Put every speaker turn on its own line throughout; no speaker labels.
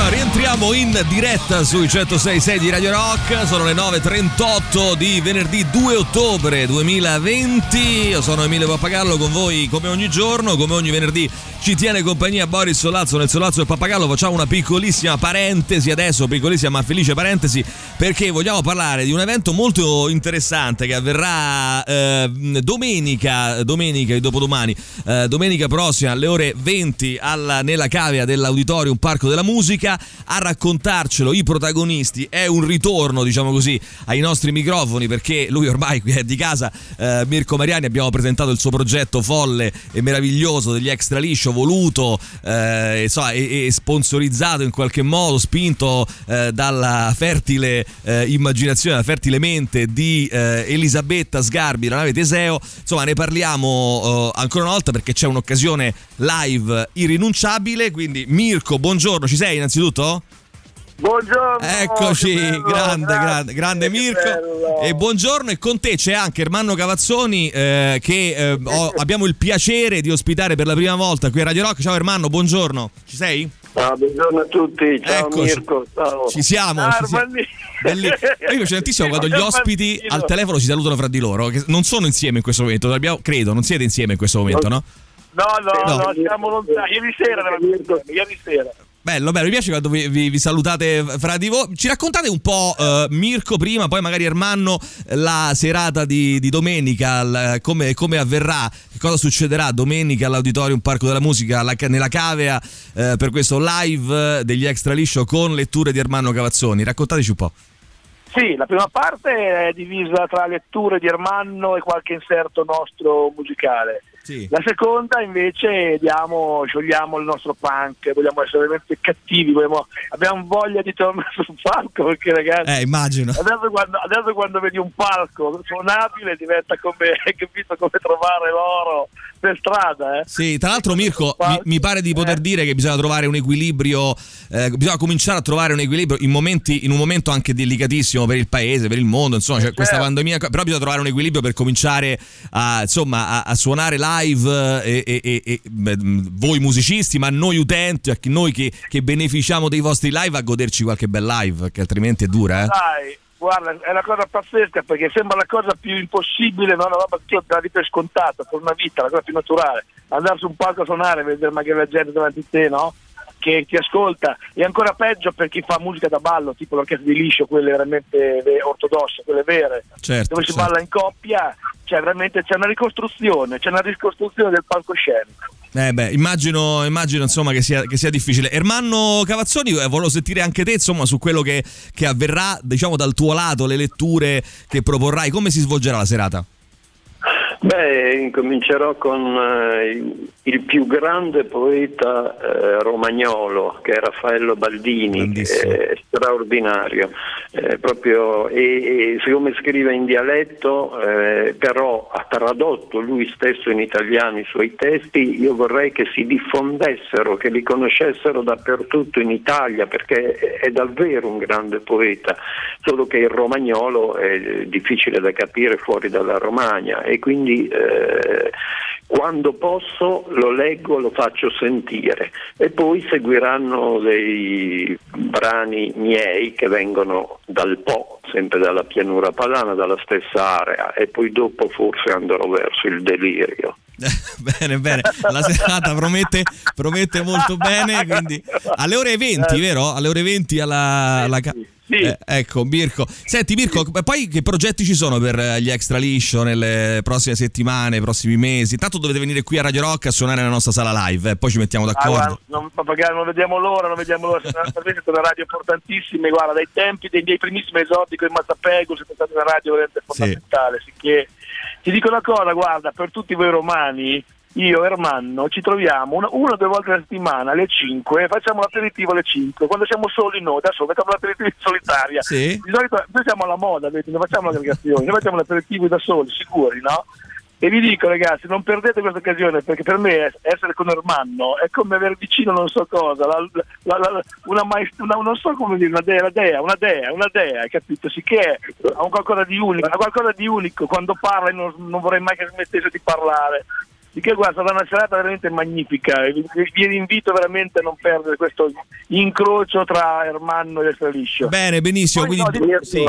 Allora, rientriamo in diretta sui 106.6 di Radio Rock. Sono le 9.38 di venerdì 2 ottobre 2020. Io sono Emilio Pappagallo con voi come ogni giorno, come ogni venerdì ci tiene compagnia Boris Solazzo nel Solazzo del Pappagallo. Facciamo una piccolissima parentesi adesso, piccolissima ma felice parentesi, perché vogliamo parlare di un evento molto interessante che avverrà eh, domenica, domenica e dopodomani, eh, domenica prossima alle ore 20 alla, nella cavea dell'Auditorium Parco della Musica. A raccontarcelo i protagonisti è un ritorno, diciamo così, ai nostri microfoni perché lui ormai qui è di casa, eh, Mirko Mariani, abbiamo presentato il suo progetto folle e meraviglioso degli extra liscio voluto eh, insomma, e, e, sponsorizzato in qualche modo, spinto eh, dalla fertile eh, immaginazione, dalla fertile mente di eh, Elisabetta Sgarbi, la nave Teseo. Insomma, ne parliamo eh, ancora una volta perché c'è un'occasione live irrinunciabile. Quindi, Mirko, buongiorno, ci sei innanzitutto?
Buongiorno.
Eccoci, bello, grande, grazie, grande, grande Mirko. E buongiorno e con te c'è anche Ermanno Cavazzoni eh, che eh, ho, abbiamo il piacere di ospitare per la prima volta qui a Radio Rock. Ciao Ermanno, buongiorno. Ci sei?
Ciao, buongiorno a tutti. Ciao
Eccoci.
Mirko. Ciao.
Ci siamo. Ah, ci siamo. Belli... Io mi tantissimo quando gli ospiti al telefono si salutano fra di loro, che non sono insieme in questo momento, credo, non siete insieme in questo momento, no?
No, no, no, no siamo lontani. Ieri sera, ieri sera.
Bello, bello, mi piace quando vi, vi, vi, salutate fra di voi. Ci raccontate un po', uh, Mirko prima, poi magari Ermanno, la serata di, di domenica, l, come, come, avverrà, cosa succederà domenica all'Auditorium Parco della Musica, la, nella cavea, uh, per questo live degli Extra Liscio con letture di Ermanno Cavazzoni. Raccontateci un po'.
Sì, la prima parte è divisa tra letture di Ermanno e qualche inserto nostro musicale. Sì. La seconda invece diamo, sciogliamo il nostro punk, vogliamo essere veramente cattivi, vogliamo, abbiamo voglia di tornare sul palco perché ragazzi...
Eh, immagino.
Adesso quando, adesso quando vedi un palco suonabile diventa come, capito, come trovare l'oro per strada. Eh.
Sì, tra l'altro Mirko, mi, mi, pare di poter eh. dire che bisogna trovare un equilibrio, eh, bisogna cominciare a trovare un equilibrio in, momenti, in, un momento anche delicatissimo per il paese, per il mondo, insomma, c'è certo. questa pandemia, però bisogna trovare un equilibrio per cominciare a, insomma, a, a suonare live e, e, e, beh, voi musicisti, ma noi utenti, noi che, che, beneficiamo dei vostri live a goderci qualche bel live, che altrimenti è dura. Eh?
Dai. Guarda, è una cosa pazzesca perché sembra la cosa più impossibile, no? una roba che tu la per scontata per una vita, la cosa più naturale. Andare su un palco a suonare, vedere magari la gente davanti a te, no? Che ti ascolta, e ancora peggio per chi fa musica da ballo, tipo l'orchestra di liscio, quelle veramente ortodosse, quelle vere,
certo,
dove
certo.
si balla in coppia, cioè veramente c'è una ricostruzione, c'è una ricostruzione del palcoscenico.
Eh beh, immagino, immagino insomma, che, sia, che, sia, difficile. Ermanno Cavazzoni, eh, volevo sentire anche te insomma, su quello che, che avverrà diciamo, dal tuo lato, le letture che proporrai. Come si svolgerà la serata?
Beh, incomincerò con eh, il più grande poeta eh, romagnolo che è Raffaello Baldini, è straordinario, eh, proprio, e, e, siccome scrive in dialetto, eh, però ha tradotto lui stesso in italiano i suoi testi, io vorrei che si diffondessero, che li conoscessero dappertutto in Italia, perché è, davvero un grande poeta, solo che il romagnolo è difficile da capire fuori dalla Romagna e quindi eh, quando posso lo leggo, lo faccio sentire e poi seguiranno dei brani miei che vengono dal Po, sempre dalla pianura padana, dalla stessa area e poi dopo forse andrò verso il delirio.
bene, bene, la serata promette, promette molto bene, quindi alle ore 20, vero? Alle ore 20 alla... alla...
Sì.
Eh, ecco, Mirko. Senti, Mirko, sì. poi che progetti ci sono per eh, gli extra liscio nelle prossime settimane, nei prossimi mesi? Intanto dovete venire qui a Radio Rock a suonare nella nostra sala live, eh, poi ci mettiamo d'accordo. Ah,
non, non, vediamo l'ora, non vediamo l'ora. è una radio importantissima. Guarda, dai tempi dei miei primissimi esodi con il Mazzapego, è stata una radio veramente fondamentale. Sì. Sicché, ti dico una cosa, guarda, per tutti voi romani io e Ermanno ci troviamo una, una o due volte alla settimana alle 5 facciamo l'aperitivo alle 5 quando siamo soli noi da soli facciamo l'aperitivo in solitaria
sì.
di solito noi siamo alla moda vedi? non facciamo l'aggregazione noi facciamo l'aperitivo da soli sicuri no? E vi dico ragazzi, non perdete questa occasione perché per me essere con Ermanno è come avere vicino non so cosa, la, la, la, una, maest- una, non so come dire, una dea, una dea, una dea, una dea, capito? Sicché ha un qualcosa di unico, ha qualcosa di unico, quando parla non, non vorrei mai che smettesse di parlare di che guarda, sarà una serata veramente magnifica vi, vi invito veramente a non perdere questo incrocio tra Ermanno e Liscio
bene benissimo
Poi,
quindi,
no,
sì.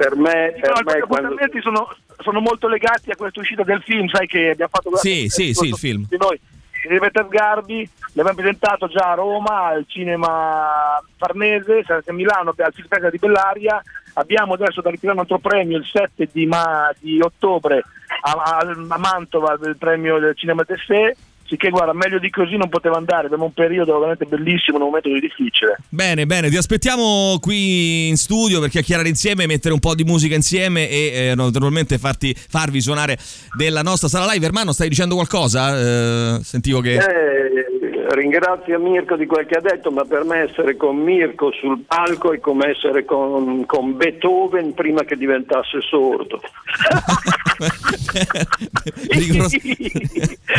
Per me, per no, me
quando... sono, sono, molto legati a questa uscita del film sai che abbiamo fatto
sì sì sì il film.
di noi. Di Peter Garbi l'abbiamo presentato già a Roma al cinema Farnese a Milano al Film di Bellaria. Abbiamo adesso da ritirare un altro premio il 7 di, ma, di ottobre a, a, Mantova del premio del Cinema Tessé Sicché guarda, meglio di così non poteva andare, abbiamo un periodo veramente bellissimo, un momento difficile.
Bene, bene, ti aspettiamo qui in studio per chiacchierare insieme, mettere un po' di musica insieme e eh, naturalmente farti, farvi suonare della nostra sala live. Hermano, stai dicendo qualcosa? Eh, sentivo che...
Eh, ringrazio Mirko di quel che ha detto, ma per me essere con Mirko sul palco è come essere con, con Beethoven prima che diventasse sordo.
Rigoros-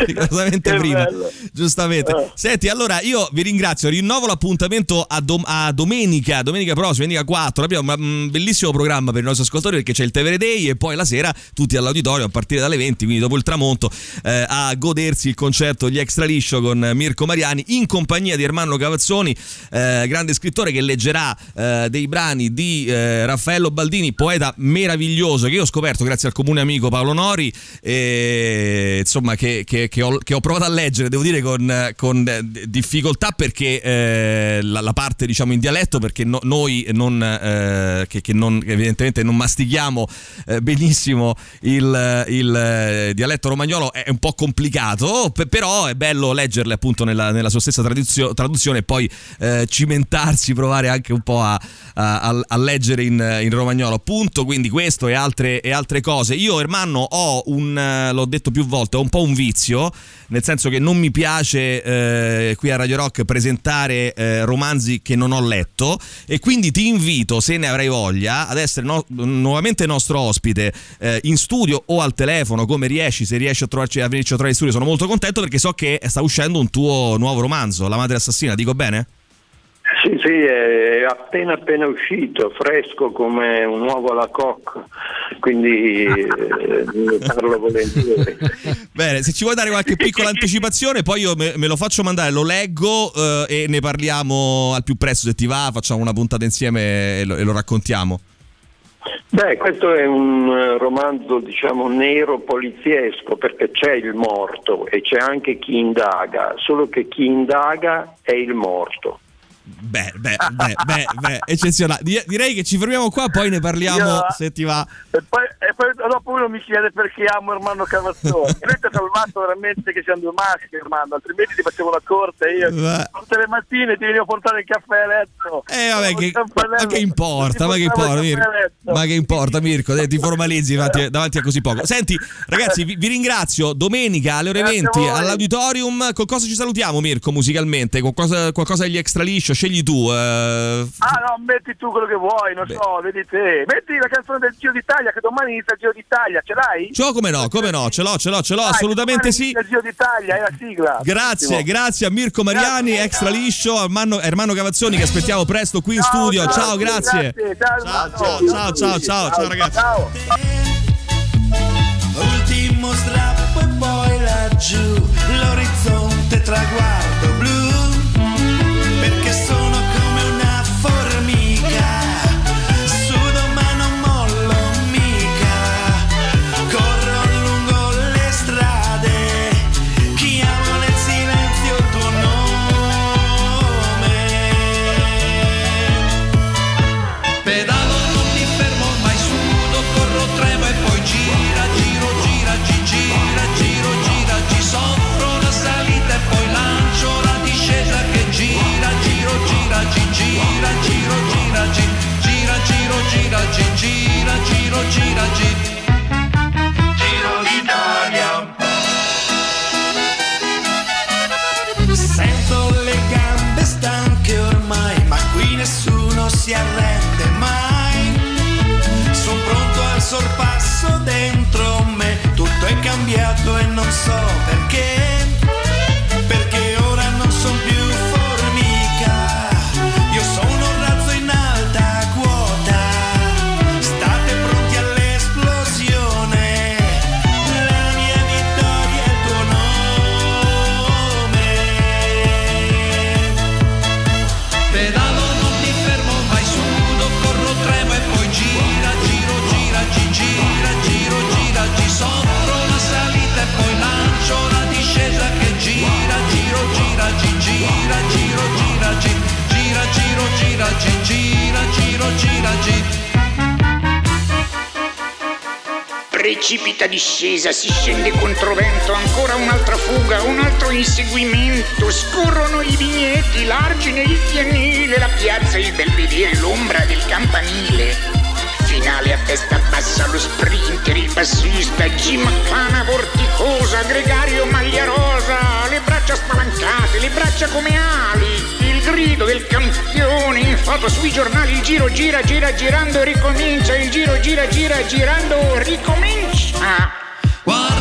rigorosamente prima, giustamente. Eh. Senti, allora io vi ringrazio, rinnovo l'appuntamento a, dom- a domenica, domenica prossima, domenica 4. Abbiamo un bellissimo programma per i nostri ascoltatori perché c'è il Tevere Day e poi la sera tutti all'auditorio a partire dalle 20, quindi dopo il tramonto, eh, a godersi il concerto Gli Extra Liscio con Mirko Mariani in compagnia di Ermanno Cavazzoni, eh, grande scrittore che leggerà eh, dei brani di eh, Raffaello Baldini, poeta meraviglioso che io ho scoperto grazie al comune amico Paolo Nori, e, insomma che, che, che, ho, che, ho, provato a leggere, devo dire con, con difficoltà perché eh, la, la, parte diciamo in dialetto, perché no, noi non, eh, che, non, evidentemente non mastichiamo eh, benissimo il, il, eh, dialetto romagnolo è un po' complicato, però è bello leggerle appunto nella, nella sua stessa traduzio, traduzione e poi eh, cimentarsi, provare anche un po' a, a, a leggere in, in, romagnolo appunto, quindi questo e altre, e altre cose. Io Ermanno quest'anno ho un, eh, l'ho detto più volte, ho un po' un vizio, nel senso che non mi piace eh, qui a Radio Rock presentare eh, romanzi che non ho letto e quindi ti invito, se ne avrai voglia, ad essere no- nuovamente nostro ospite eh, in studio o al telefono, come riesci, se riesci a, trovarci, a venirci a trovare in studio, sono molto contento perché so che sta uscendo un tuo nuovo romanzo, La madre assassina, dico bene?
Sì, sì, è appena appena uscito, fresco come un uovo alla cocca, quindi eh, parlo volentieri.
Bene, se ci vuoi dare qualche piccola anticipazione, poi io me, me lo faccio mandare, lo leggo eh, e ne parliamo al più presto, se ti va, facciamo una puntata insieme e lo, e lo raccontiamo.
Beh, questo è un eh, romanzo, diciamo, nero poliziesco perché c'è il morto e c'è anche chi indaga, solo che chi indaga è il morto.
Beh, beh, beh, beh, beh, eccezionale. Direi che ci fermiamo qua, poi ne parliamo Io, se ti va.
E poi, e poi dopo uno mi chiede perché amo Ermanno Cavazzoni. Lui ti ha salvato veramente che siamo due maschi, Ermanno, altrimenti ti facevo la corte io. Beh. Tutte le mattine ti venivo a portare il caffè a letto.
Eh, vabbè, che, ma che importa? Ma che importa, Mirko? Ma che importa, Mirko? Ti formalizzi davanti, davanti, a così poco. Senti, ragazzi, vi, vi ringrazio. Domenica alle ore Grazie 20 all'auditorium. Con cosa ci salutiamo, Mirko, musicalmente? Con cosa, qualcosa degli extra liscio? Scegli tu.
Eh... Ah, no, metti tu quello che vuoi, non Beh. so, vedi te. Metti la canzone del Giro d'Italia, che domani inizia il Giro d'Italia, ce l'hai?
Ce l'ho come no, come no, ce l'ho, ce l'ho, ce l'ho, Dai, assolutamente sì.
Il Giro d'Italia, è la sigla.
Grazie, Bellissimo. grazie a Mirko Mariani, grazie. extra liscio, a Ermano Cavazzoni che aspettiamo presto qui in ciao, studio. Ciao, ciao grazie.
grazie. Ciao,
ciao, ciao, ciao, ciao, ciao, ciao ragazzi. Ciao.
Ultimo strappo e poi laggiù, l'orizzonte traguardo sorpasso dentro me, tutto è cambiato e non so. Perché
Precipita discesa, si scende controvento, ancora un'altra fuga, un altro inseguimento. Scorrono i vigneti, l'argine, il fienile, la piazza, il belvedere, l'ombra del campanile. Finale a testa bassa, lo sprinter, il bassista, gimcana vorticosa, gregario maglia rosa, le braccia spalancate, le braccia come ali. Il grido del campione in foto sui giornali, il giro gira, gira, girando ricomincia, il giro gira, gira, girando ricomincia.
Guarda